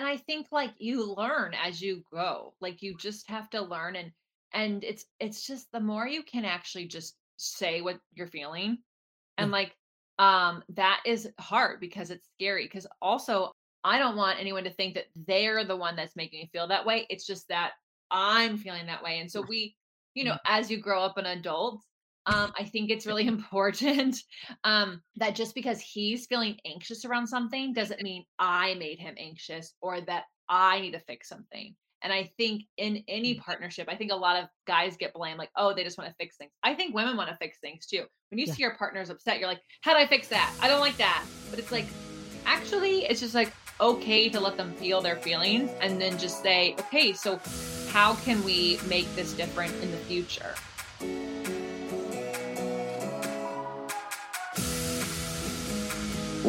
and I think like you learn as you go. Like you just have to learn and and it's it's just the more you can actually just say what you're feeling and like um that is hard because it's scary because also I don't want anyone to think that they're the one that's making me feel that way. It's just that I'm feeling that way. And so we, you know, as you grow up an adult, um, I think it's really important um, that just because he's feeling anxious around something doesn't mean I made him anxious or that I need to fix something. And I think in any Mm. partnership, I think a lot of guys get blamed like, oh, they just want to fix things. I think women want to fix things too. When you Yeah. see your partner's upset, you're like, how do I fix that? I don't like that. But it's like, actually, it's just like okay to let them feel their feelings and then just say, okay, so how can we make this different in the future?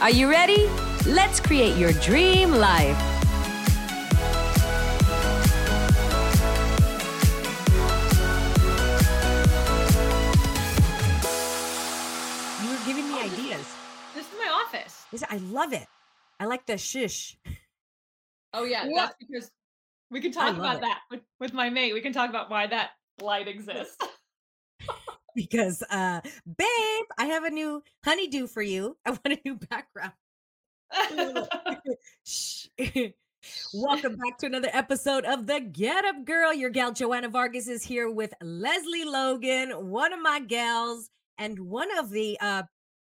Are you ready? Let's create your dream life. You were giving me ideas. This is my office. This- I love it. I like the shish. Oh yeah, What? that's because we can talk about it. that with, with my mate. We can talk about why that light exists. because uh babe i have a new honeydew for you. I want a new background. Welcome back to another episode of the get up girl. Your gal joanna vargas is here with lesley logan one of my gals and one of the uh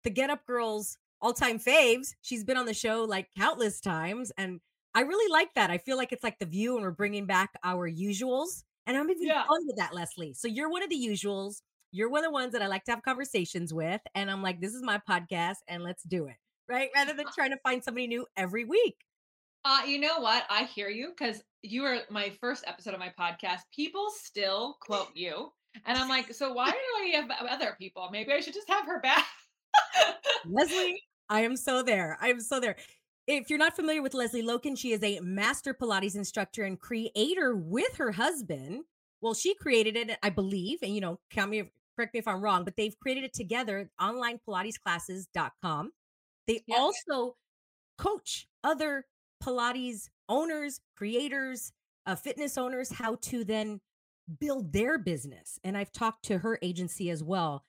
the get up girls all-time faves. She's been on the show like countless times and i really like that. I feel like it's like the view and we're bringing back our usuals and i'm even Yeah. fun with that lesley. So you're one of the usuals you're one of the ones that I like to have conversations with. And I'm like, this is my podcast and let's do it. Right. Rather than trying to find somebody new every week. uh, you know what? I hear you because you were my first episode of my podcast. People still quote you, and I'm like, so why do I have other people? Maybe I should just have her back. Lesley, I am so there. I am so there. If you're not familiar with Lesley Logan, she is a master Pilates instructor and creator with her husband. Well, she created it, I believe, and you know, count me, correct me if I'm wrong, but they've created it together, onlinepilatesclasses.com. They Yeah. also coach other Pilates owners, creators, uh, fitness owners how to then build their business. And I've talked to her agency as well.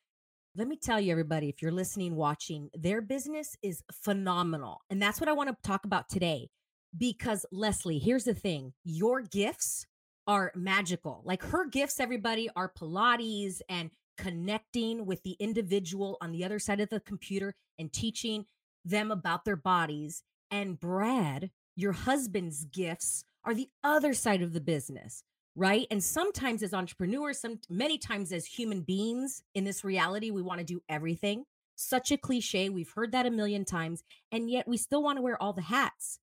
Let me tell you, everybody, if you're listening, watching, their business is phenomenal. And that's what I want to talk about today. Because, Lesley, here's the thing your gifts are magical. Like her gifts, everybody, are Pilates and connecting with the individual on the other side of the computer and teaching them about their bodies. And Brad, your husband's gifts are the other side of the business right? And sometimes as entrepreneurs some many times as human beings in this reality we want to do everything. Such a cliche we've heard that a million times and yet we still want to wear all the hats.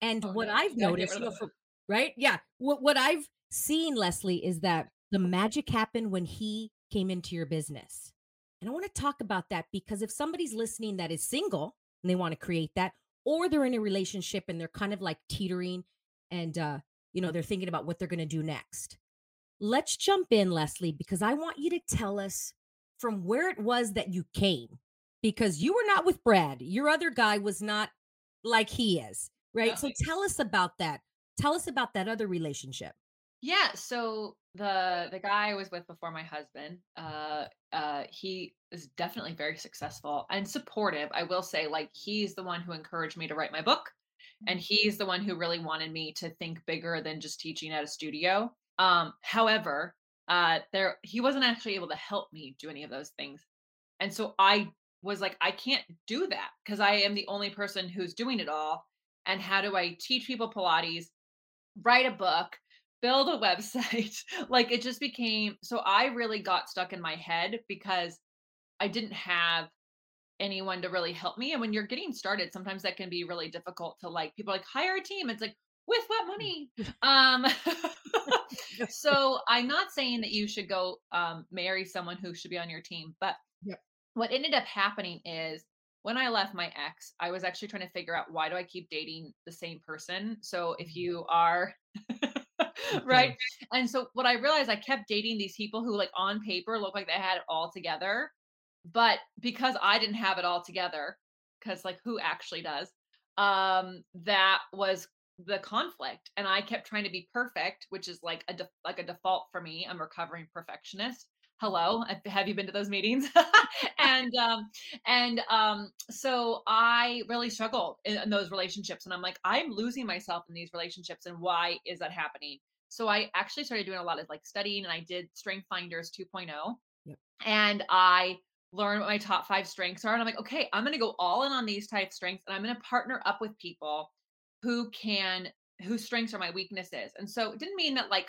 And Oh, what no, i've you gotta get noticed rid you know, for, right? Yeah what, what i've seen lesley is that the magic happened when he came into your business. And i want to talk about that because if somebody's listening that is single and they want to create that or they're in a relationship and they're kind of like teetering and uh you know they're thinking about what they're going to do next. Let's jump in lesley because i want you to tell us from where it was that you came because you were not with brad. Your other guy was not like he is right? So tell us about that. Tell us about that other relationship Yeah, so the the guy I was with before my husband, uh uh he is definitely very successful and supportive. I will say like he's the one who encouraged me to write my book and he's the one who really wanted me to think bigger than just teaching at a studio. Um however, uh there he wasn't actually able to help me do any of those things. And so I was like I can't do that because I am the only person who's doing it all and how do I teach people pilates write a book, build a website. like it just became so I really got stuck in my head because I didn't have anyone to really help me. And when you're getting started, sometimes that can be really difficult to like people like hire a team. It's like, with what money? um, so I'm not saying that you should go um, marry someone who should be on your team, but Yep. what ended up happening is when I left my ex, I was actually trying to figure out why do I keep dating the same person? So if Mm-hmm. you are right. And so what I realized I kept dating these people who like on paper look like they had it all together. But because I didn't have it all together, because like who actually does? Um, that was the conflict. And I kept trying to be perfect, which is like a def- like a default for me. I'm a recovering perfectionist. Hello, have- have you been to those meetings? and um, and um, so I really struggled in, in those relationships, and I'm like, I'm losing myself in these relationships, and why is that happening? So I actually started doing a lot of like studying, and I did Strength Finders 2.0, Yep. and I learned what my top five strengths are, and I'm like, okay, I'm going to go all in on these type strengths, and I'm going to partner up with people who can whose strengths are my weaknesses. And so it didn't mean that like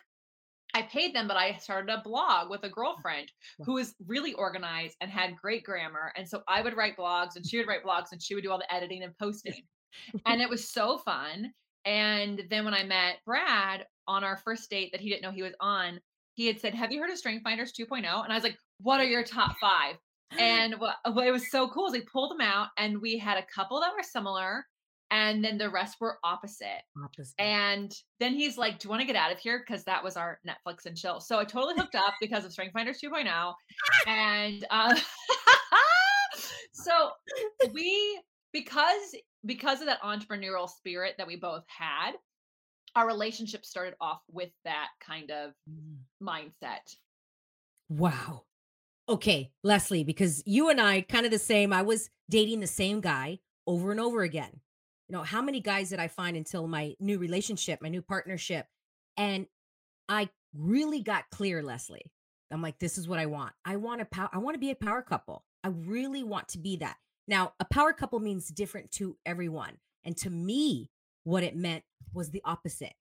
I paid them, but I started a blog with a girlfriend who was really organized and had great grammar. And so I would write blogs and she would write blogs and she would do all the editing and posting. and it was so fun. And then when I met Brad on our first date that he didn't know he was on, he had said, Have you heard of Strength Finders 2.0? And I was like, What are your top five? And what, it was so cool is we pulled them out and we had a couple that were similar and then the rest were opposite. Opposite. And then he's like, Do you want to get out of here? Because that was our Netflix and chill. So I totally hooked up because of Strength Finders 2.0. And uh, so we, because because of that entrepreneurial spirit that we both had, our relationship started off with that kind of Mm. mindset. Wow. Okay, Lesley, because you and I kind of the same. I was dating the same guy over and over again. You know, how many guys did I find until my new relationship, my new partnership? And I really got clear, Lesley. I'm like, this is what I want. I want a power, I want to be a power couple. I really want to be that. Now, a power couple means different to everyone. And to me, what it meant was the opposite.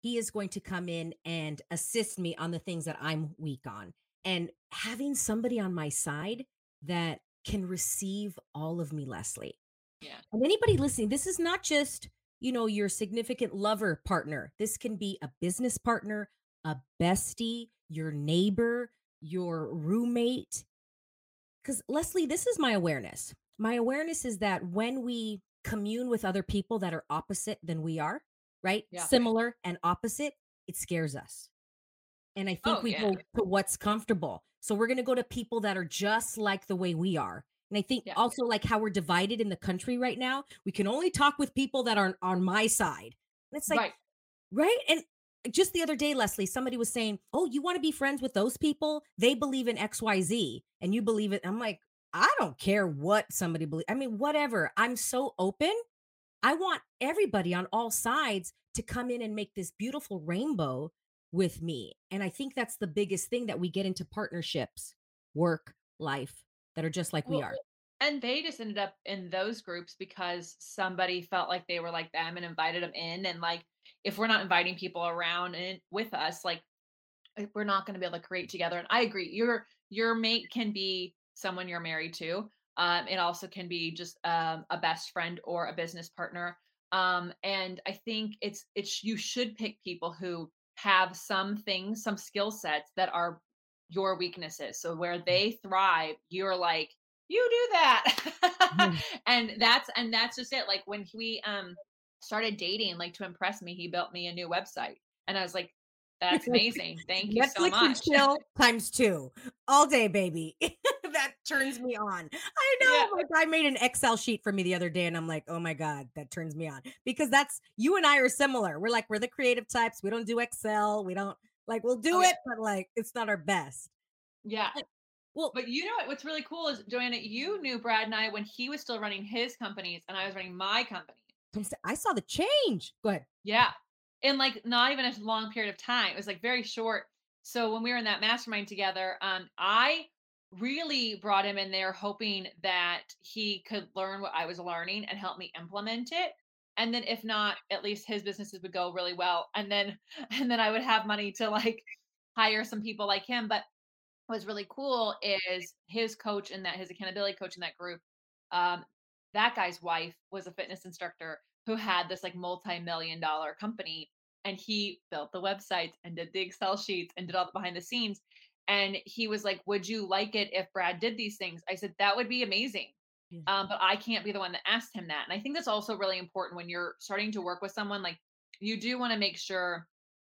He is going to come in and assist me on the things that I'm weak on and having somebody on my side that can receive all of me lesley Yeah. and anybody listening this is not just you know your significant lover partner this can be a business partner a bestie your neighbor your roommate because lesley this is my awareness my awareness is that when we commune with other people that are opposite than we are right Yeah. similar and opposite it scares us and I think Oh, we yeah. go to what's comfortable. So we're going to go to people that are just like the way we are. And I think Yeah. also like how we're divided in the country right now, we can only talk with people that are on my side. And it's like, right. right? And just the other day, Lesley, somebody was saying, Oh, you want to be friends with those people? They believe in XYZ and you believe it. I'm like, I don't care what somebody believes. I mean, whatever. I'm so open. I want everybody on all sides to come in and make this beautiful rainbow with me. And I think that's the biggest thing that we get into partnerships, work, life that are just like we are. And they just ended up in those groups because somebody felt like they were like them and invited them in. And like, if we're not inviting people around and with us, like, eh, we're not going to be able to create together. And I agree. Your your mate can be someone you're married to. Um, it also can be just um, a best friend or a business partner. Um, and I think it's it's you should pick people who have some things, some skill sets that are your weaknesses. So where they thrive, you're like, you do that. and that's and that's just it. Like when we um started dating, like to impress me, he built me a new website. And I was like, that's amazing. Thank you so Netflix and much. chill times two all day, baby. that turns me on. I know. Yeah. Like I made an Excel sheet for me the other day, and I'm like, oh my god, that turns me on because that's you and I are similar. We're like we're the creative types. We don't do Excel. We don't like we'll do Oh, yeah. it, but like it's not our best. Yeah. Well, But you know what? What's really cool is Joanna, you knew Brad and I when he was still running his companies and I was running my company. I saw the change. Go ahead. Yeah. In like not even a long period of time. It was like very short. So when we were in that mastermind together, um, I really brought him in there hoping that he could learn what I was learning and help me implement it. And then if not, at least his businesses would go really well. And then and then I would have money to like hire some people like him. But what's really cool is his coach and that his accountability coach in that group um, that guy's wife was a fitness instructor who had this like multi-million dollar company and he built the websites and did the Excel sheets and did all the behind the scenes. And he was like, Would you like it if Brad did these things? I said, That would be amazing. Yeah. Um, but I can't be the one that asked him that. And I think that's also really important when you're starting to work with someone. Like, you do want to make sure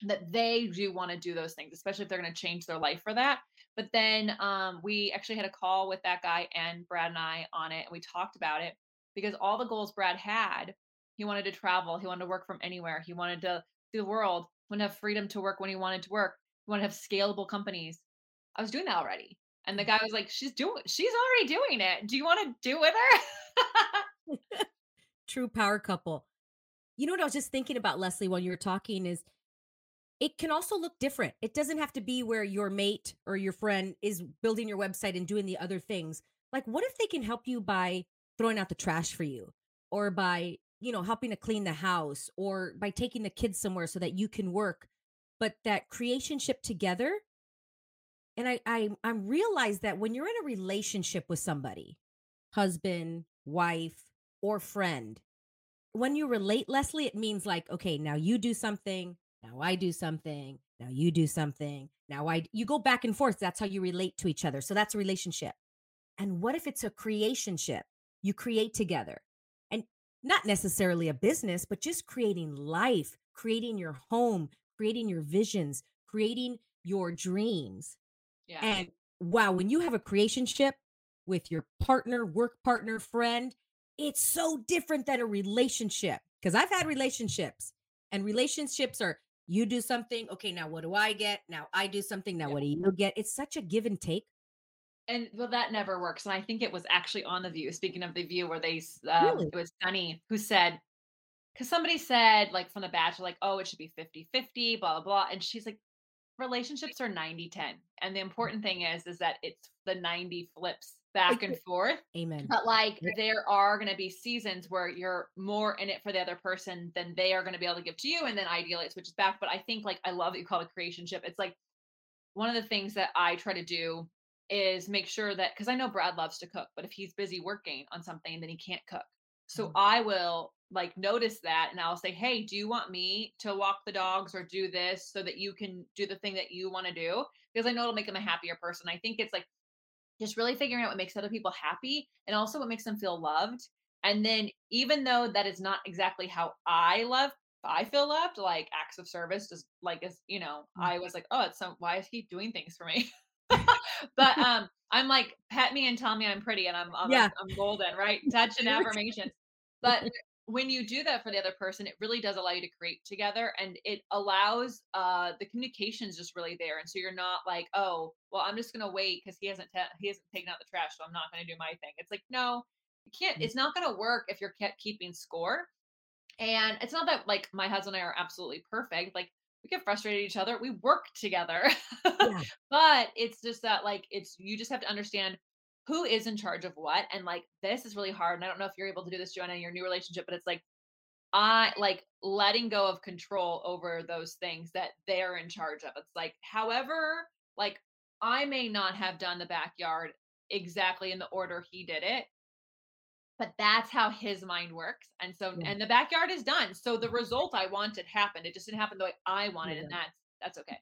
that they do want to do those things, especially if they're going to change their life for that. But then um, we actually had a call with that guy and Brad and I on it, and we talked about it because all the goals Brad had, he wanted to travel, he wanted to work from anywhere, he wanted to see the world, he wanted to have freedom to work when he wanted to work, he wanted to have scalable companies. I was doing that already. And the mm. guy was like, She's doing she's already doing it. Do you want to do with her? True power couple. You know what I was just thinking about, Lesley, while you were talking is it can also look different. It doesn't have to be where your mate or your friend is building your website and doing the other things. Like, what if they can help you by throwing out the trash for you or by, you know, helping to clean the house or by taking the kids somewhere so that you can work? But that creationship together. And I, I, I realize that when you're in a relationship with somebody, husband, wife, or friend, when you relate, Lesley, it means like, okay, now you do something, now I do something. Now you do something. Now I, you go back and forth. That's how you relate to each other. So that's a relationship. And what if it's a creationship? You create together and not necessarily a business, but just creating life, creating your home, creating your visions, creating your dreams. Yeah. And wow, when you have a creationship with your partner, work partner, friend, it's so different than a relationship. Because I've had relationships and relationships are you do something okay now what do i get now i do something now yeah. what do you get it's such a give and take and well that never works and i think it was actually on the view speaking of the view where they um, really? it was sunny who said because somebody said like from the bachelor like oh it should be 50 50 blah blah blah and she's like relationships are 90 10 and the mm. important thing is is that it's the 90 flips back and forth. Amen. But like there are going to be seasons where you're more in it for the other person than they are going to be able to give to you. And then ideally it switches back. But I think like I love that you call it creationship. It's like one of the things that I try to do is make sure that because I know Brad loves to cook, but if he's busy working on something, then he can't cook. So mm-hmm. I will like notice that and I'll say, Hey, do you want me to walk the dogs or do this so that you can do the thing that you want to do? Because I know it'll make them a happier person. I think it's like just really figuring out what makes other people happy and also what makes them feel loved. And then, even though that is not exactly how I love, I feel loved, like acts of service, just like as you know, mm. I was like, oh, it's some why is he doing things for me? but um, I'm like, pet me and tell me I'm pretty and I'm I'm, yeah. I'm golden, right? Touch and affirmations. But when you do that for the other person, it really does allow you to create together and it allows uh the communication is just really there. And so you're not like, oh, well, I'm just gonna wait because he hasn't ta- he hasn't taken out the trash, so I'm not gonna do my thing. It's like, no, you can't, it's not gonna work if you're kept keeping score. And it's not that like my husband and I are absolutely perfect. Like we get frustrated at each other. We work together. Yeah. but it's just that like it's you just have to understand who is in charge of what and like this is really hard and i don't know if you're able to do this joanna in your new relationship but it's like i like letting go of control over those things that they're in charge of it's like however like i may not have done the backyard exactly in the order he did it but that's how his mind works and so yeah. and the backyard is done so the result i wanted happened it just didn't happen the way i wanted yeah. and that's that's okay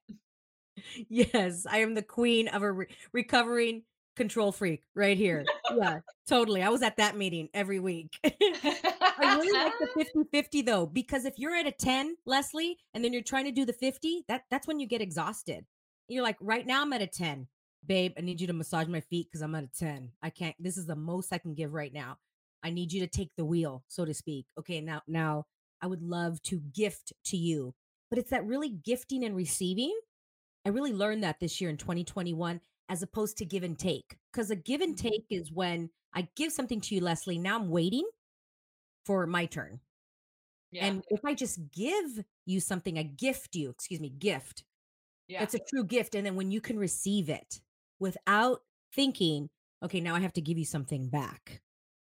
yes i am the queen of a re- recovering control freak right here. Yeah, totally. I was at that meeting every week. I really like the 50 50 though, because if you're at a 10, Lesley, and then you're trying to do the 50, that that's when you get exhausted. You're like, right now I'm at a 10. Babe, I need you to massage my feet because I'm at a 10. I can't, this is the most I can give right now. I need you to take the wheel, so to speak. Okay, now, now I would love to gift to you. But it's that really gifting and receiving. I really learned that this year in 2021 as opposed to give and take. Because a give and mm-hmm. take is when I give something to you, Lesley. Now I'm waiting for my turn. Yeah. And if I just give you something, I gift you, excuse me, gift. Yeah. It's a true gift. And then when you can receive it without thinking, okay, now I have to give you something back.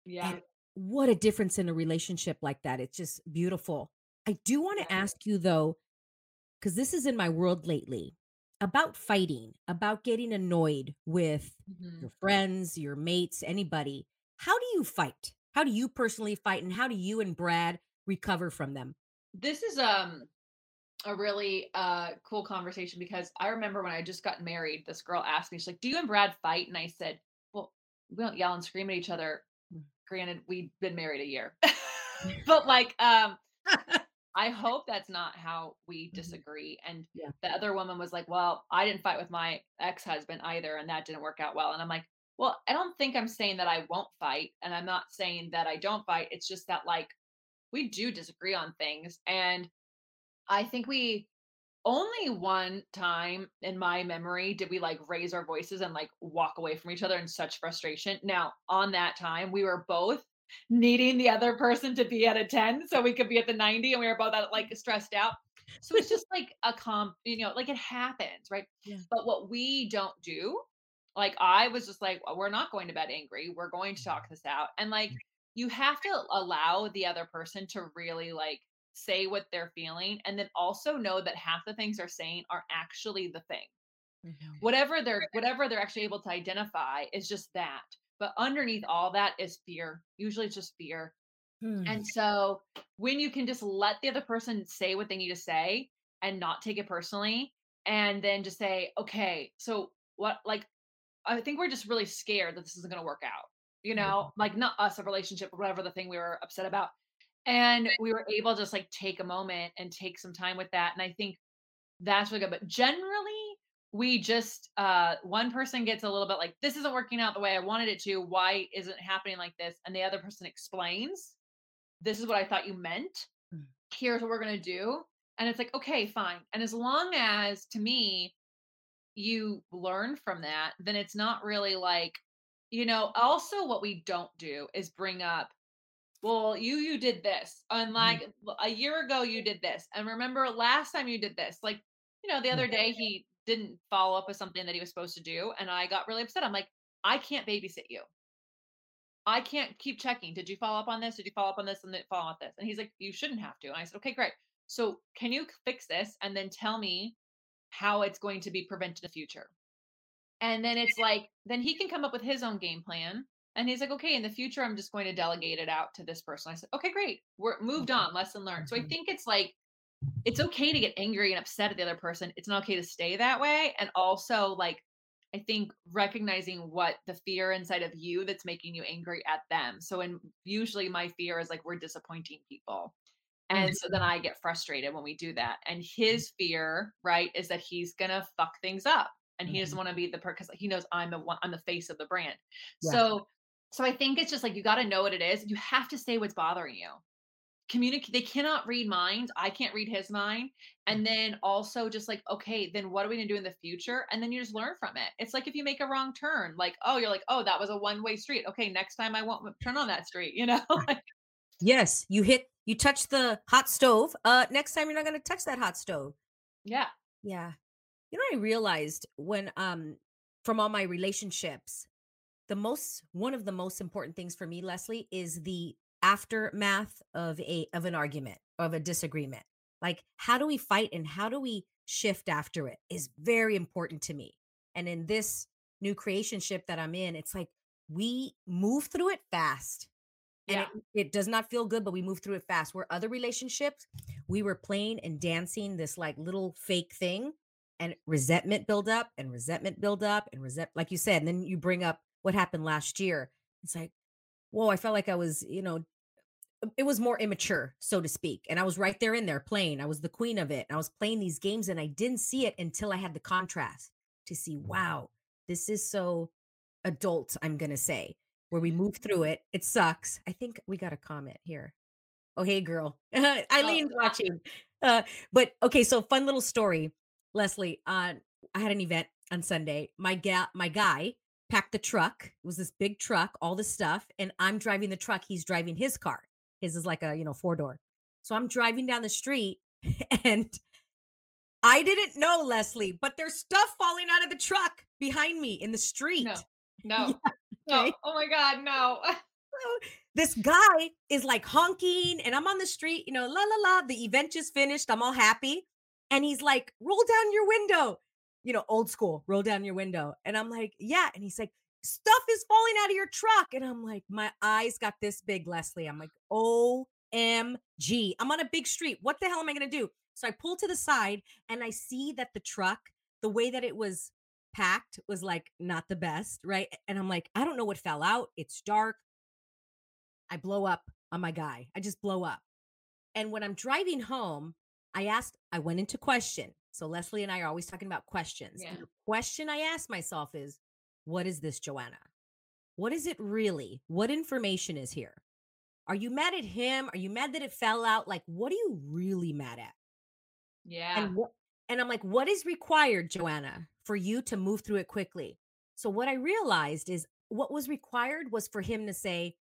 Yeah. And what a difference in a relationship like that. It's just beautiful. I do want to yeah. ask you though, because this is in my world lately about fighting, about getting annoyed with mm-hmm. your friends, your mates, anybody. How do you fight? How do you personally fight? And how do you and Brad recover from them? This is um a really uh cool conversation because I remember when I just got married, this girl asked me, she's like, Do you and Brad fight? And I said, Well, we don't yell and scream at each other. Granted, we've been married a year. but like um I hope that's not how we Mhm. disagree. And Yeah. the other woman was like, Well, I didn't fight with my ex husband either, and that didn't work out well. And I'm like, Well, I don't think I'm saying that I won't fight. And I'm not saying that I don't fight. It's just that, like, we do disagree on things. And I think we only one time in my memory did we like raise our voices and like walk away from each other in such frustration. Now, on that time, we were both needing the other person to be at a 10 so we could be at the 90 and we were both at, like stressed out. So it's just like a comp, you know, like it happens, right? Yeah. But what we don't do, like I was just like, "Well, we're not going to bed angry. We're going to talk this out. And like you have to allow the other person to really like say what they're feeling and then also know that half the things they're saying are actually the thing. Whatever they're whatever they're actually able to identify is just that but underneath all that is fear usually it's just fear. Hmm. and so when you can just let the other person say what they need to say and not take it personally and then just say okay so what like i think we're just really scared that this isn't going to work out you know? Like not us a relationship whatever the thing we were upset about and we were able to just like take a moment and take some time with that and i think that's really good but generally we just uh one person gets a little bit like this isn't working out the way i wanted it to why isn't it happening like this and the other person explains this is what i thought you meant Mm. here's what we're going to do and it's like okay fine and as long as to me you learn from that then it's not really like you know also what we don't do is bring up well you you did this mm. and like "Well, a year ago you did this and remember last time you did this like you know the mm. other day he didn't follow up with something that he was supposed to do and i got really upset i'm like i can't babysit you. I can't keep checking did you follow up on this did you follow up on this and then follow up this? And he's like you shouldn't have to. And i said okay great. So can you fix this and then tell me how it's going to be prevented in the future? And then it's like, then he can come up with his own game plan. And he's like, okay, in the future, I'm just going to delegate it out to this person. I said, okay, great. We're moved on, lesson learned. So I Mhm. think it's like, it's okay to get angry and upset at the other person. It's not okay to stay that way. And also, like, I think recognizing what the fear inside of you that's making you angry at them. So, and usually my fear is like, we're disappointing people. And so then I get frustrated when we do that. And his fear, right, is that he's gonna fuck things up, and he doesn't Mhm. want to be the person because he knows I'm the one, I'm the face of the brand. Yeah. So, so I think it's just like you got to know what it is. You have to say what's bothering you. Communicate. They cannot read minds. I can't read his mind. And then also just like, okay, then what are we gonna do in the future? And then you just learn from it. It's like if you make a wrong turn, like, oh, you're like, oh, that was a one way street. Okay, next time I won't turn on that street. You know. Yes, you hit, you touch the hot stove. Uh, next time you're not going to touch that hot stove. yeah. Yeah. You know, I realized when, um, from all my relationships, the most, one of the most important things for me, Lesley, is the aftermath of a, of an argument, of a disagreement. Like, how do we fight and how do we shift after it is very important to me. And in this new creationship that I'm in, it's like we move through it fast and Yeah. it, it does not feel good but we move through it fast where other relationships we were playing and dancing this like little fake thing and resentment build up and resentment build up and resent like you said and then you bring up what happened last year. It's like whoa i felt like i was you know it was more immature so to speak and i was right there in there playing. I was the queen of it. And i was playing these games and i didn't see it until i had the contrast to see wow this is so adult i'm gonna say where we move through it. It sucks. I think we got a comment here. Oh hey girl. Eileen's ah. watching. Uh but okay so fun little story lesley uh i had an event on sunday. My gal my guy packed the truck it was this big truck all the stuff and i'm driving the truck he's driving his car his is like a you know four door so i'm driving down the street and i didn't know lesley but there's stuff falling out of the truck behind me in the street No. No. Oh, okay. No. Oh my God, no. this guy is like honking and I'm on the street, you know, la la la. The event just finished. I'm all happy. And he's like, roll down your window, you know, old school, roll down your window. And I'm like, yeah. And he's like, stuff is falling out of your truck. And I'm like, my eyes got this big, Lesley. I'm like, OMG. I'm on a big street. What the hell am I going to do? So I pull to the side and I see that the truck, the way that it was packed was like not the best, right? And I'm like, I don't know what fell out. It's dark. I blow up on my guy. I just blow up. And when I'm driving home, I asked, I went into question. So Lesley and I are always talking about questions. Yeah. And the question I ask myself is, what is this, Joanna? What is it really? What information is here? Are you mad at him? Are you mad that it fell out? Like, what are you really mad at? Yeah. And what and I'm like, what is required, Joanna, for you to move through it quickly? So what I realized is what was required was for him to say,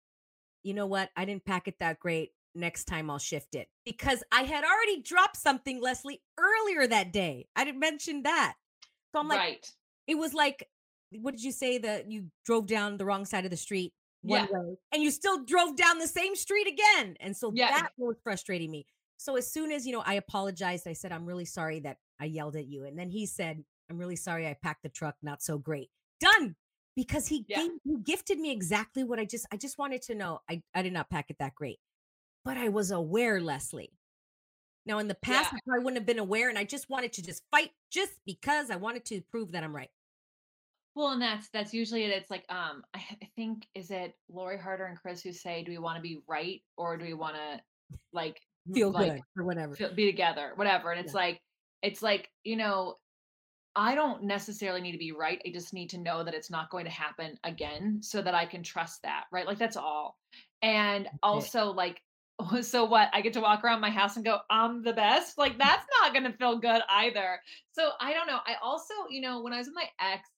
you know what, I didn't pack it that great. Next time I'll shift it. Because I had already dropped something, Lesley, earlier that day. I didn't mention that. So I'm like, right. it was like, what did you say that you drove down the wrong side of the street one Yeah. way and you still drove down the same street again? And so Yeah. that was frustrating me. So as soon as, you know, I apologized, I said, I'm really sorry that I yelled at you. And then he said, I'm really sorry I packed the truck not so great. Done. Because he Yeah. gave he gifted me exactly what I just I just wanted to know. I, I did not pack it that great. But I was aware, Lesley. Now in the past, Yeah. I probably wouldn't have been aware, and I just wanted to just fight just because I wanted to prove that I'm right. Well, and that's that's usually it. It's like um, I, I think is it Lori Harder and Chris who say, do we want to be right or do we want to like Feel like good or whatever. feel, be together, whatever? And it's Yeah. like it's like you know, I don't necessarily need to be right. I just need to know that it's not going to happen again, so that I can trust that, right? Like that's all. And also like. So what? I get to walk around my house and go, I'm the best. Like that's not going to feel good either. So I don't know. I also, you know, when I was with my ex,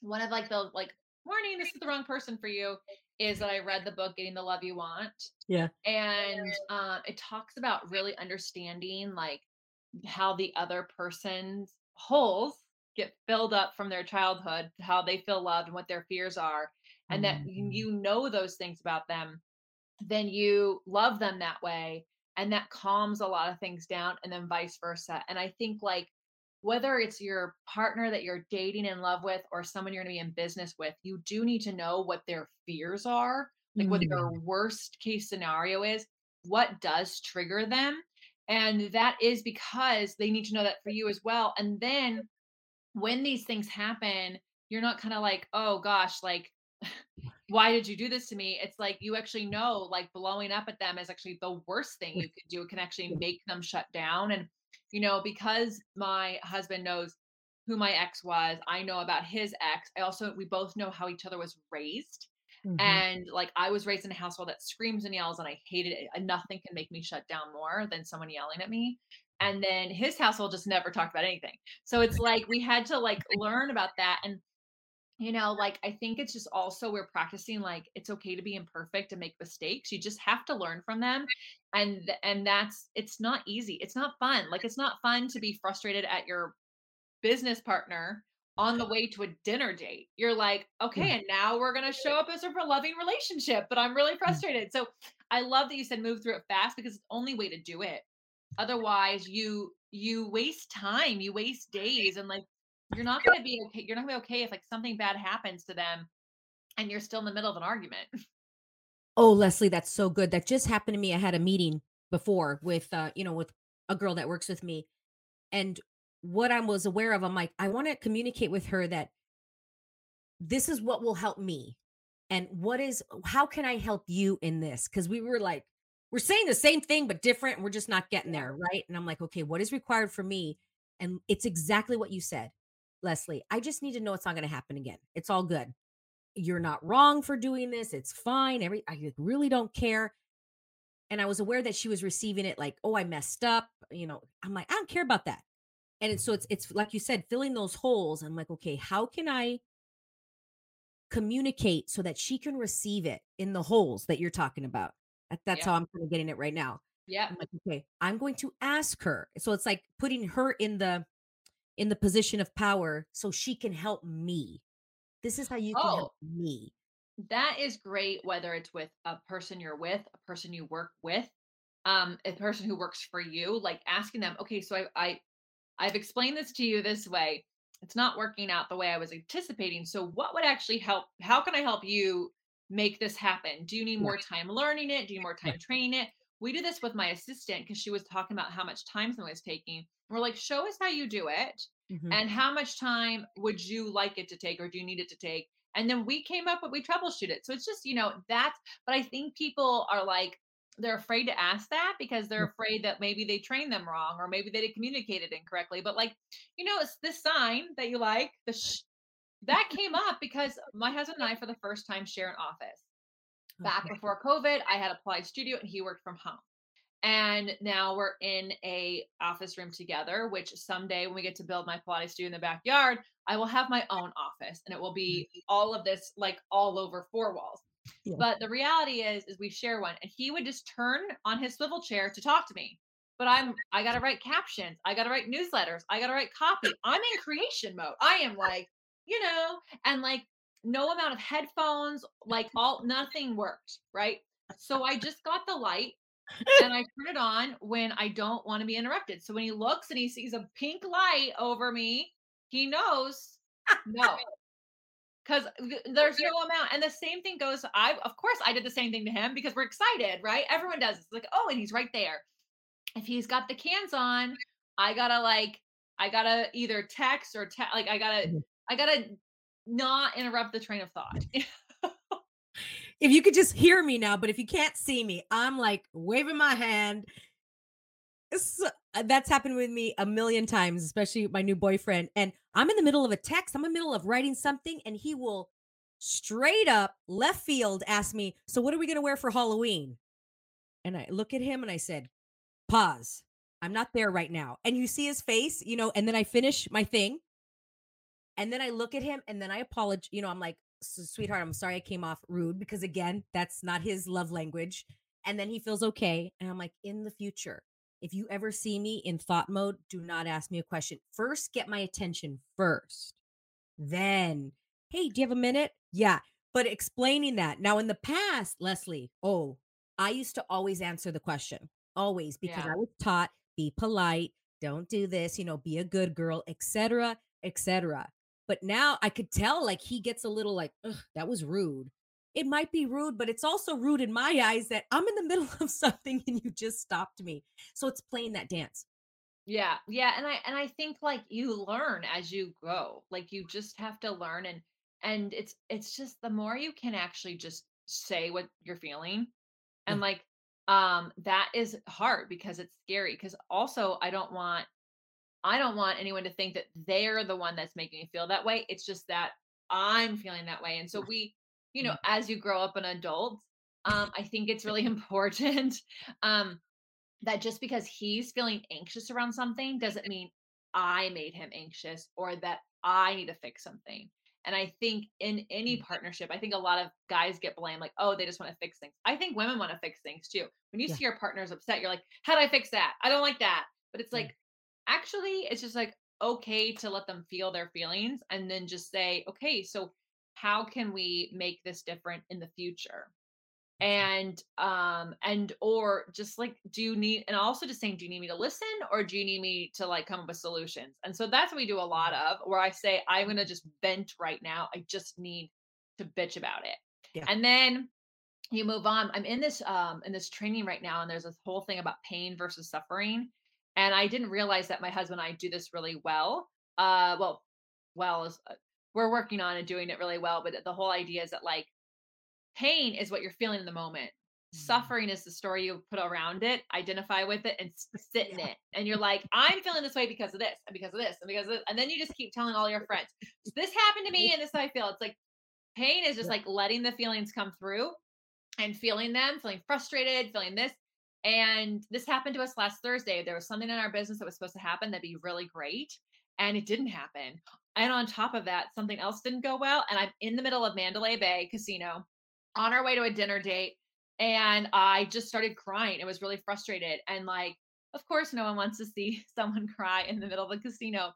one of like the like warning this is the wrong person for you is that i read the book getting the love you want Yeah. and um it talks about really understanding like how the other person's holes get filled up from their childhood how they feel loved and what their fears are and that Mhm. you know those things about them then you love them that way and that calms a lot of things down and then vice versa and i think like whether it's your partner that you're dating in love with or someone you're going to be in business with you do need to know what their fears are like what their mm-hmm. worst case scenario is what does trigger them and that is because they need to know that for you as well and then when these things happen you're not kind of like oh gosh like why did you do this to me it's like you actually know like blowing up at them is actually the worst thing you could do it can actually make them shut down and you know because my husband knows who my ex was i know about his ex i also we both know how each other was raised Mhm. and like I was raised in a household that screams and yells, and I hated it. And nothing can make me shut down more than someone yelling at me. And then his household just never talked about anything. So it's like we had to like learn about that. And you know, like I think it's just also we're practicing like it's okay to be imperfect and make mistakes. You just have to learn from them. And and that's it's not easy. It's not fun. Like it's not fun to be frustrated at your business partner on the way to a dinner date. You're like, okay, and now we're gonna show up as a loving relationship, but I'm really frustrated. So I love that you said move through it fast because it's the only way to do it. Otherwise, you you waste time, you waste days, and like you're not gonna be okay. You're not gonna be okay if like something bad happens to them and you're still in the middle of an argument. Oh, Lesley, that's so good. That just happened to me. I had a meeting before with uh, you know, with a girl that works with me. And what I was aware of, I'm like, I want to communicate with her that this is what will help me. And what is how can I help you in this? Because we were like, we're saying the same thing but different, and we're just not getting there, right? And I'm like, okay, what is required for me? And it's exactly what you said, Lesley. I just need to know it's not going to happen again. It's all good. You're not wrong for doing this. It's fine. Every I really don't care. And I was aware that she was receiving it like, oh, I messed up. You know, I'm like, I don't care about that. And it's, so it's it's like you said, filling those holes. I'm like, okay, how can I communicate so that she can receive it in the holes that you're talking about? That- That's Yeah. how I'm kind of getting it right now. Yeah. I'm like, okay, I'm going to ask her. So it's like putting her in the in the position of power so she can help me. This is how you can Oh. help me. That is great whether it's with a person you're with, a person you work with, um, a person who works for you, like asking them, okay, so I, I I've explained this to you this way. It's not working out the way I was anticipating. So what would actually help? How can I help you make this happen? Do you need more time learning it? Do you need more time training it? We do this with my assistant because she was talking about how much time something was taking. We're like, show us how you do it Mhm. and how much time would you like it to take or do you need it to take? And then we came up with we troubleshoot it. So it's just, you know, that's but I think people are like they're afraid to ask that because they're afraid that maybe they trained them wrong or maybe they didn't communicate it incorrectly. But like, you know, it's this sign that you like, the sh- that came up because my husband and I for the first time share an office. Back Okay. before COVID, I had a Pilates studio and he worked from home. And now we're in a office room together, which someday when we get to build my Pilates studio in the backyard, I will have my own office and it will mm-hmm. be all of this like all over four walls. Yeah. But the reality is is we share one and he would just turn on his swivel chair to talk to me. But I'm I got to write captions, I got to write newsletters, I got to write copy. I'm in creation mode. I am like, you know, and like no amount of headphones, like all nothing worked, right? So I just got the light and I turn it on when I don't want to be interrupted. So when he looks and he sees a pink light over me, he knows no. Because there's no amount. And the same thing goes, I of course I did the same thing to him because we're excited, right? Everyone does. It's like, oh, and he's right there. If he's got the cans on, I gotta like, I gotta either text or te- like I gotta, Mhm. I gotta not interrupt the train of thought. if you could just hear me now, but if you can't see me, I'm like waving my hand. So, uh, that's happened with me a million times, especially my new boyfriend. And I'm in the middle of a text, I'm in the middle of writing something, and he will straight up left field ask me, So, what are we going to wear for Halloween? And I look at him and I said, Pause. I'm not there right now. And you see his face, you know, and then I finish my thing. And then I look at him and then I apologize. You know, I'm like, sweetheart, I'm sorry I came off rude because again, that's not his love language. And then he feels okay. And I'm like, in the future, if you ever see me in thought mode, do not ask me a question. First, get my attention first. Then, hey, do you have a minute? Yeah. But explaining that now in the past, Lesley, oh, I used to always answer the question, always, because Yeah. I was taught be polite, don't do this, you know, be a good girl, etc., etc. But now I could tell like he gets a little like, Ugh, that was rude. It might be rude, but it's also rude in my eyes that I'm in the middle of something and you just stopped me. So it's playing that dance. Yeah, yeah, and I and I think like you learn as you go. Like you just have to learn and and it's it's just the more you can actually just say what you're feeling and Yeah. like um that is hard because it's scary because also I don't want I don't want anyone to think that they're the one that's making me feel that way. It's just that I'm feeling that way. And so we, you know, as you grow up an adult, um, I think it's really important um, that just because he's feeling anxious around something doesn't mean I made him anxious or that I need to fix something. And I think in any partnership, I think a lot of guys get blamed like, oh, they just want to fix things. I think women want to fix things too. When you Yeah. see your partner's upset, you're like, how do I fix that? I don't like that. But it's like, actually, it's just like okay to let them feel their feelings and then just say, okay, so how can we make this different in the future? and um and or just like do you need and also just saying do you need me to listen or do you need me to like come up with solutions? And so that's what we do a lot of where i say i'm to just vent right now. I just need to bitch about it. Yeah. and then you move on. I'm in this um in this training right now and there's this whole thing about pain versus suffering and i didn't realize that my husband and i do this really well uh well well is uh, we're working on and doing it really well but the whole idea is that like pain is what you're feeling in the moment Mm. suffering is the story you put around it identify with it and sit in Yeah. it and you're like i'm feeling this way because of this and because of this and because of this. and then you just keep telling all your friends this happened to me and this is how i feel it's like pain is just Yeah. like letting the feelings come through and feeling them feeling frustrated feeling this and this happened to us last thursday there was something in our business that was supposed to happen that'd be really great and it didn't happen and on top of that something else didn't go well and i'm in the middle of mandalay bay casino on our way to a dinner date and I just started crying. It was really frustrated. And like, of course, no one wants to see someone cry in the middle of a casino.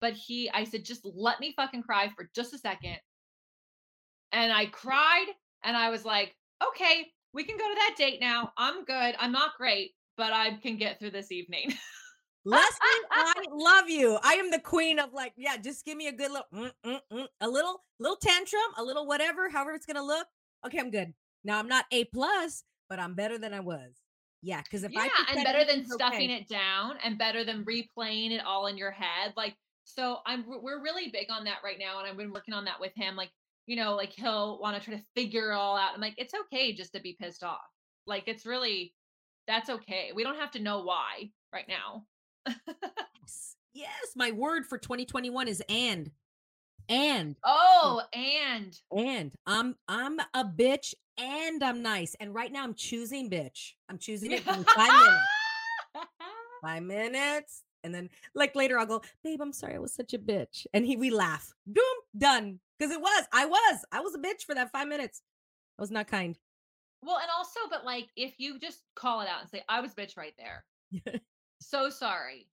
But he, I said, just let me fucking cry for just a second. And I cried and I was like, okay, we can go to that date now. I'm good. I'm not great, but I can get through this evening. Lesley, I love you. I am the queen of like, yeah, just give me a good little, mm, mm, mm, a little, little tantrum, a little whatever, however it's gonna look. Okay, I'm good. Now I'm not A plus, but I'm better than I was. Yeah, because if Yeah, I and better than stuffing okay, it down and better than replaying it all in your head. Like, so I'm we're really big on that right now, and I've been working on that with him. Like, you know, like he'll want to try to figure it all out. I'm like, it's okay just to be pissed off. Like, it's really that's okay. We don't have to know why right now. yes, yes, my word for 2021 is and. And mm. Oh, and and I'm I'm a bitch and I'm nice. And right now I'm choosing bitch. I'm choosing it. Me five minutes. Five minutes. And then like later I'll go, babe, I'm sorry I was such a bitch. And he we laugh. Boom, done. Because it was. I was. I was a bitch for that five minutes. I was not kind. well, and also, but like if you just call it out and say, I was a bitch right there. so sorry.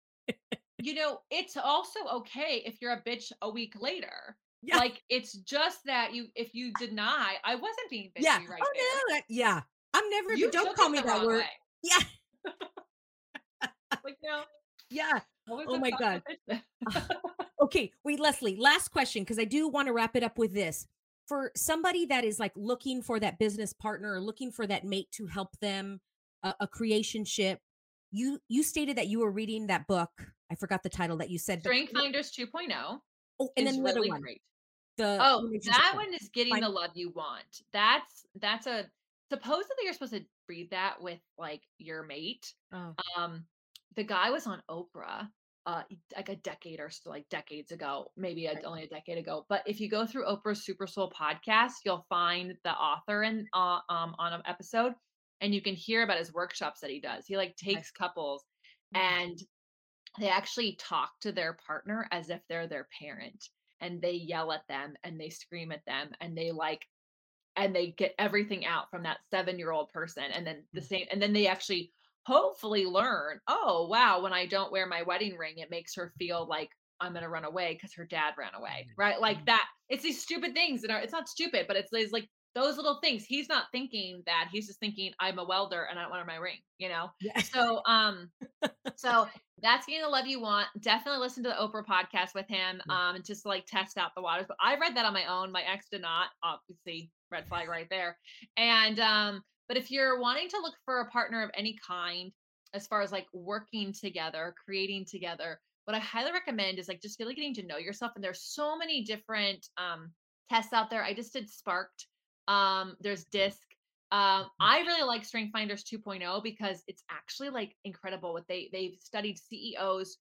you know, it's also okay if you're a bitch a week later. Yeah. Like it's just that you if you deny, I wasn't being bitchy yeah. right oh there. no. that- yeah. I'm never You don't call me that word. way. Yeah. Like no. Yeah. Oh my God. Okay, wait, Lesley, last question because I do want to wrap it up with this. For somebody that is like looking for that business partner or looking for that mate to help them a, a creation ship, you you stated that you were reading that book. I forgot the title that you said. but- Strength Finders 2.0 Oh, and then the other really one. great. The Oh, that one. one is getting Find- the love you want. That's that's a supposedly you're supposed to read that with like your mate. Oh, Um, the guy was on Oprah, uh, like a decade or so, like decades ago, maybe a, only a decade ago. But if you go through Oprah's Super Soul podcast, you'll find the author and uh, um on an episode, and you can hear about his workshops that he does. He like takes couples, Mm. and they actually talk to their partner as if they're their parent, and they yell at them and they scream at them and they like and they get everything out from that seven year old person and then the Mm. same and then they actually hopefully learn oh wow when i don't wear my wedding ring it makes her feel like i'm going to run away because her dad ran away Mm. right like Mm. that it's these stupid things And it's not stupid but it's, it's like those little things he's not thinking that he's just thinking i'm a welder and i don't want my ring you know yeah. so um so that's getting the love you want. Definitely listen to the Oprah podcast with him. Um, and just like test out the waters. But I read that on my own. My ex did not, obviously, red flag right there. And um, but if you're wanting to look for a partner of any kind, as far as like working together, creating together, what I highly recommend is like just really getting to know yourself. And there's so many different um tests out there. I just did Sparked. Um, there's Disc. Um, I really like Strength Finders 2.0 because it's actually like incredible what they they've studied CEOs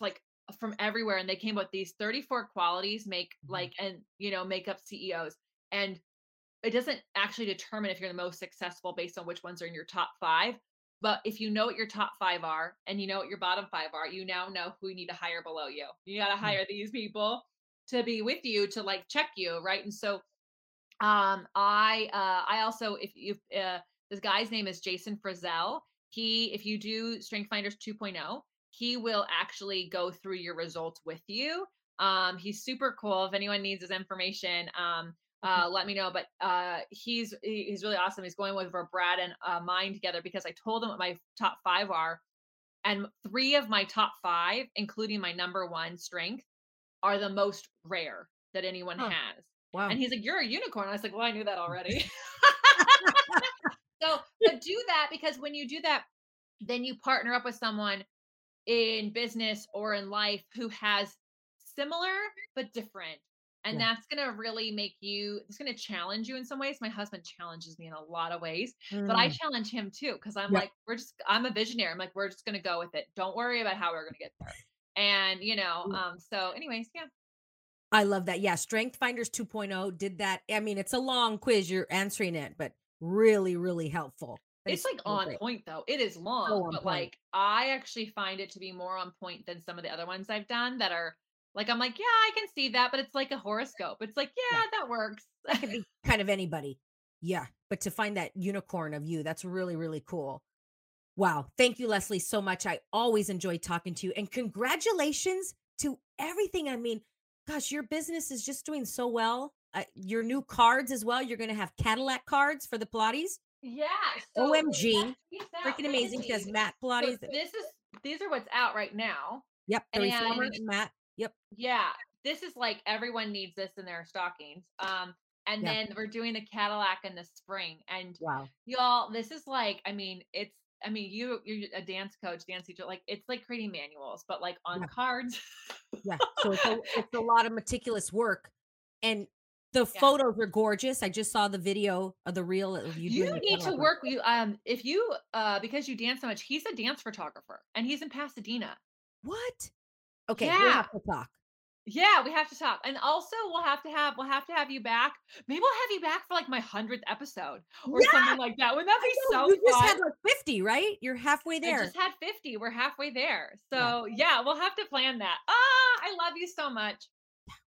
like from everywhere and they came up with these 34 qualities make Mhm. like and you know make up CEOs and it doesn't actually determine if you're the most successful based on which ones are in your top 5 but if you know what your top 5 are and you know what your bottom 5 are you now know who you need to hire below you you got to Mm. hire these people to be with you to like check you right and so um, I uh I also if you uh this guy's name is Jason Frizzell. He if you do Strength Finders 2.0, he will actually go through your results with you. Um he's super cool. If anyone needs his information, um uh let me know. But uh he's he's really awesome. He's going with for Brad and uh mine together because I told him what my top five are. And three of my top five, including my number one strength, are the most rare that anyone Huh. has. Wow. And he's like, You're a unicorn. I was like, Well, I knew that already. so, but do that because when you do that, then you partner up with someone in business or in life who has similar but different. And Yeah. that's going to really make you, it's going to challenge you in some ways. My husband challenges me in a lot of ways, but I Mm. challenge him too because I'm Yep. like, we're just, I'm a visionary. I'm like, we're just going to go with it. Don't worry about how we're going to get there. And, you know, Mm. um, so, anyways, yeah. I love that. Yeah, Strength Finders 2.0 did that. I mean, it's a long quiz. You're answering it, but really, really helpful. That It's like so on great. point though. It is long, on but point. like I actually find it to be more on point than some of the other ones I've done that are like I'm like, yeah, I can see that, but it's like a horoscope. It's like, yeah, Yeah. that works. That could be kind of anybody. Yeah, but to find that unicorn of you, that's really, really cool. Wow. Thank you, Lesley, so much. I always enjoy talking to you. And congratulations to everything. I mean, gosh, your business is just doing so well. Uh, your new cards as well. You're going to have Cadillac cards for the Pilates. yeah. OMG. Freaking amazing. She has. Mat So Pilates. this is these are what's out right now. yep. The reformer and- and Mat. Yep. Yeah, this is like everyone needs this in their stockings. Um, and Yeah. then we're doing the Cadillac in the spring, and Wow. y'all, this is like, I mean, it's I mean, you you're a dance coach, dance teacher. Like it's like creating manuals, but like on Yeah. cards. Yeah. So it's a, it's a lot of meticulous work. And the Yeah. photos are gorgeous. I just saw the video of the reel of you. You need to work. You um, if you uh, because you dance so much. He's a dance photographer, and he's in Pasadena. What? Okay, yeah. we'll Yeah. have to talk. Yeah, we have to talk, and also we'll have to have we'll have to have you back. Maybe we'll have you back for like my hundredth episode or Yeah! something like that. Wouldn't that be so you just had like 50, right? You're halfway I there. just had 50. We're halfway there. Yeah. So yeah, we'll have to plan that. Ah, I love you so much.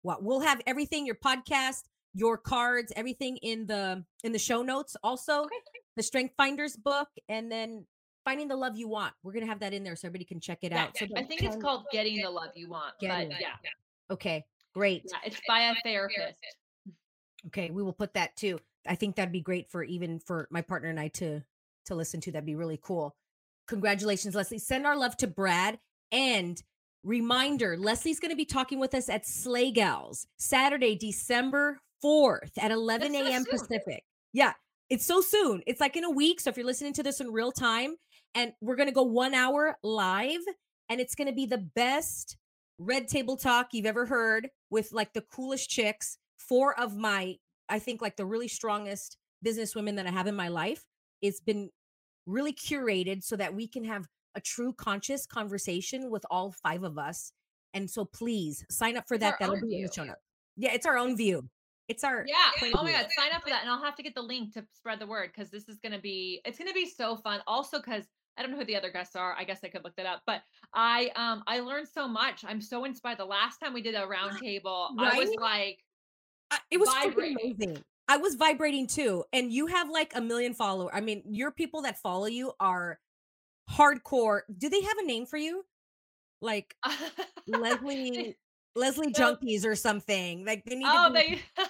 Well, we'll have everything, your podcast, your cards, everything in the in the show notes. Also, Okay. the Strength Finders book, and then finding the love you want. We're gonna have that in there so everybody can check it Yeah, out. So I think it's called Getting the Love You Want. Getting but yeah, Okay, great. yeah, it's by a therapist. Okay, we will put that too. I think that'd be great for even for my partner and I to to listen to. That'd be really cool. Congratulations, Lesley. Send our love to Brad and reminder, Lesley's going to be talking with us at Sleigh Gals Saturday, December 4th at 11 That's so a.m. Pacific. Yeah, it's so soon. It's like in a week. So if you're listening to this in real time, and we're going to go 1 hour live and it's going to be the best red table talk you've ever heard with like the coolest chicks four of my i think like the really strongest business women that i have in my life it's been really curated so that we can have a true conscious conversation with all five of us and so please sign up for It's that that'll be in the show notes yeah it's our own view it's our Yeah. Oh my. God. Sign up for that. And I'll have to get the link to spread the word because this is going to be, it's going to be so fun. Also, because I don't know who the other guests are. I guess I could look that up, but I, um, I learned so much. I'm so inspired. The last time we did a round table, I was like, I- it was amazing. I was vibrating too. And you have like a million followers. I mean, your people that follow you are hardcore. Do they have a name for you? Like Lesley Lesley Junkies or something. Like they need oh, to be, they,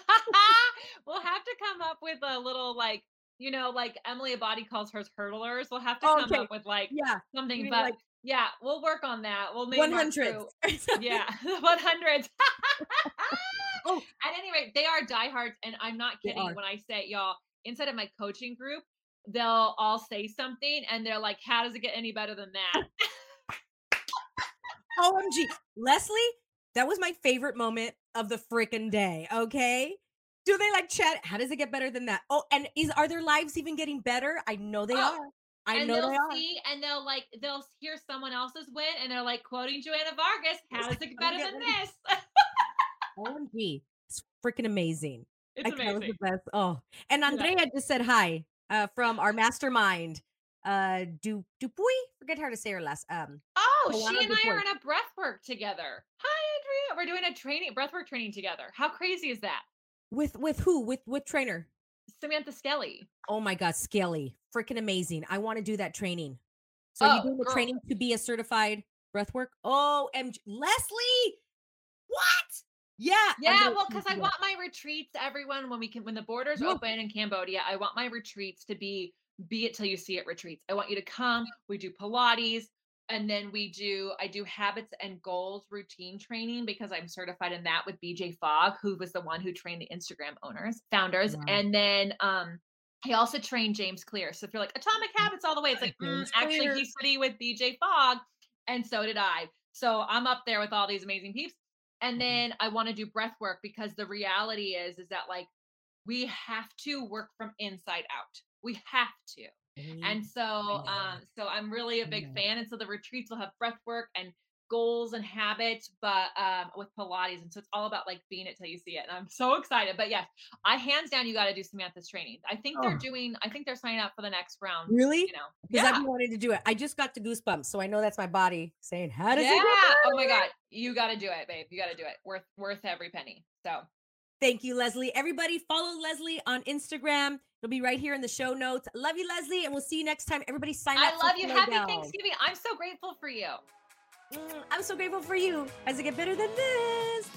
we'll have to come up with a little like, you know, like Emily Abadi calls hers hurdlers. We'll have to oh, come Okay. up with like yeah, something, but like yeah, we'll work on that. We'll make one hundred. Yeah, 100s. Oh. At any rate, they are diehards, and I'm not kidding when I say, y'all, inside of my coaching group, they'll all say something, and they're like, "How does it get any better than that?" OMG. Lesley, that was my favorite moment of the freaking day. Okay. Do they like chat? How does it get better than that? Oh, and is are their lives even getting better? I know they Oh, are. I and know they'll they are. see, and they'll like, they'll hear someone else's win, and they're like quoting Joanna Vargas. How does it get better than this? OMG. It's freaking amazing. it's I it was amazing. the best. Oh, and Andrea just said hi uh, from our mastermind. Uh, Du Dupuy. Forget how to say her last. Um, Oh, Joanna she and I are in a breath work together. Hi, Andrea. We're doing a training, breathwork training together. How crazy is that? With with who? With with trainer? Samantha Skelly. Oh my God, Skelly. Freaking amazing. I want to do that training. So Oh, you doing the girl. training to be a certified breathwork? Oh, MG Lesley. What? Yeah. Yeah, well, because I want my retreats, everyone, when we can, when the borders Yeah. open in Cambodia, I want my retreats to be be it till you see it retreats. I want you to come. We do Pilates, and then we do I do habits and goals routine training because I'm certified in that with BJ Fogg, who was the one who trained the Instagram owners, founders, Wow. and then um. He also trained James Clear. So if you're like Atomic Habits all the way, it's like mm, actually Clear. he studied with BJ Fogg, and so did I. So I'm up there with all these amazing peeps. And Mhm. then I want to do breath work because the reality is is that like we have to work from inside out. We have to. And so um so I'm really a big fan. And so the retreats will have breath work and goals and habits, but um with Pilates. And so it's all about like being it till you see it. And I'm so excited. But yes, I hands down you got to do Samantha's training. I think they're Oh. doing, I think they're signing up for the next round. Really? You know. Because I've been wanting to do it. I just got the goosebumps, so I know that's my body saying, "How does yeah. it?" get Oh my? God. You got to do it, babe. You got to do it. Worth worth every penny. So Thank you, Lesley. Everybody, follow Lesley on Instagram. It'll be right here in the show notes. Love you, Lesley, and we'll see you next time. Everybody, sign I up. I love you. Happy Gals. Thanksgiving. I'm so grateful for you. Mm, I'm so grateful for you. How does it get better than this?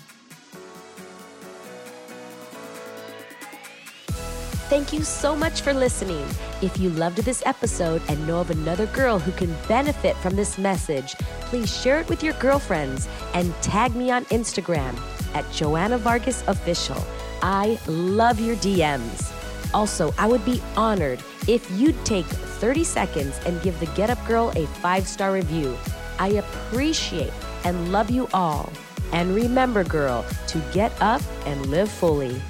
Thank you so much for listening. If you loved this episode and know of another girl who can benefit from this message, please share it with your girlfriends and tag me on Instagram at Joanna Vargas Official. I love your DMs. Also, I would be honored if you'd take 30 seconds and give the Get Up Girl a five star review. I appreciate and love you all. And remember, girl, to get up and live fully.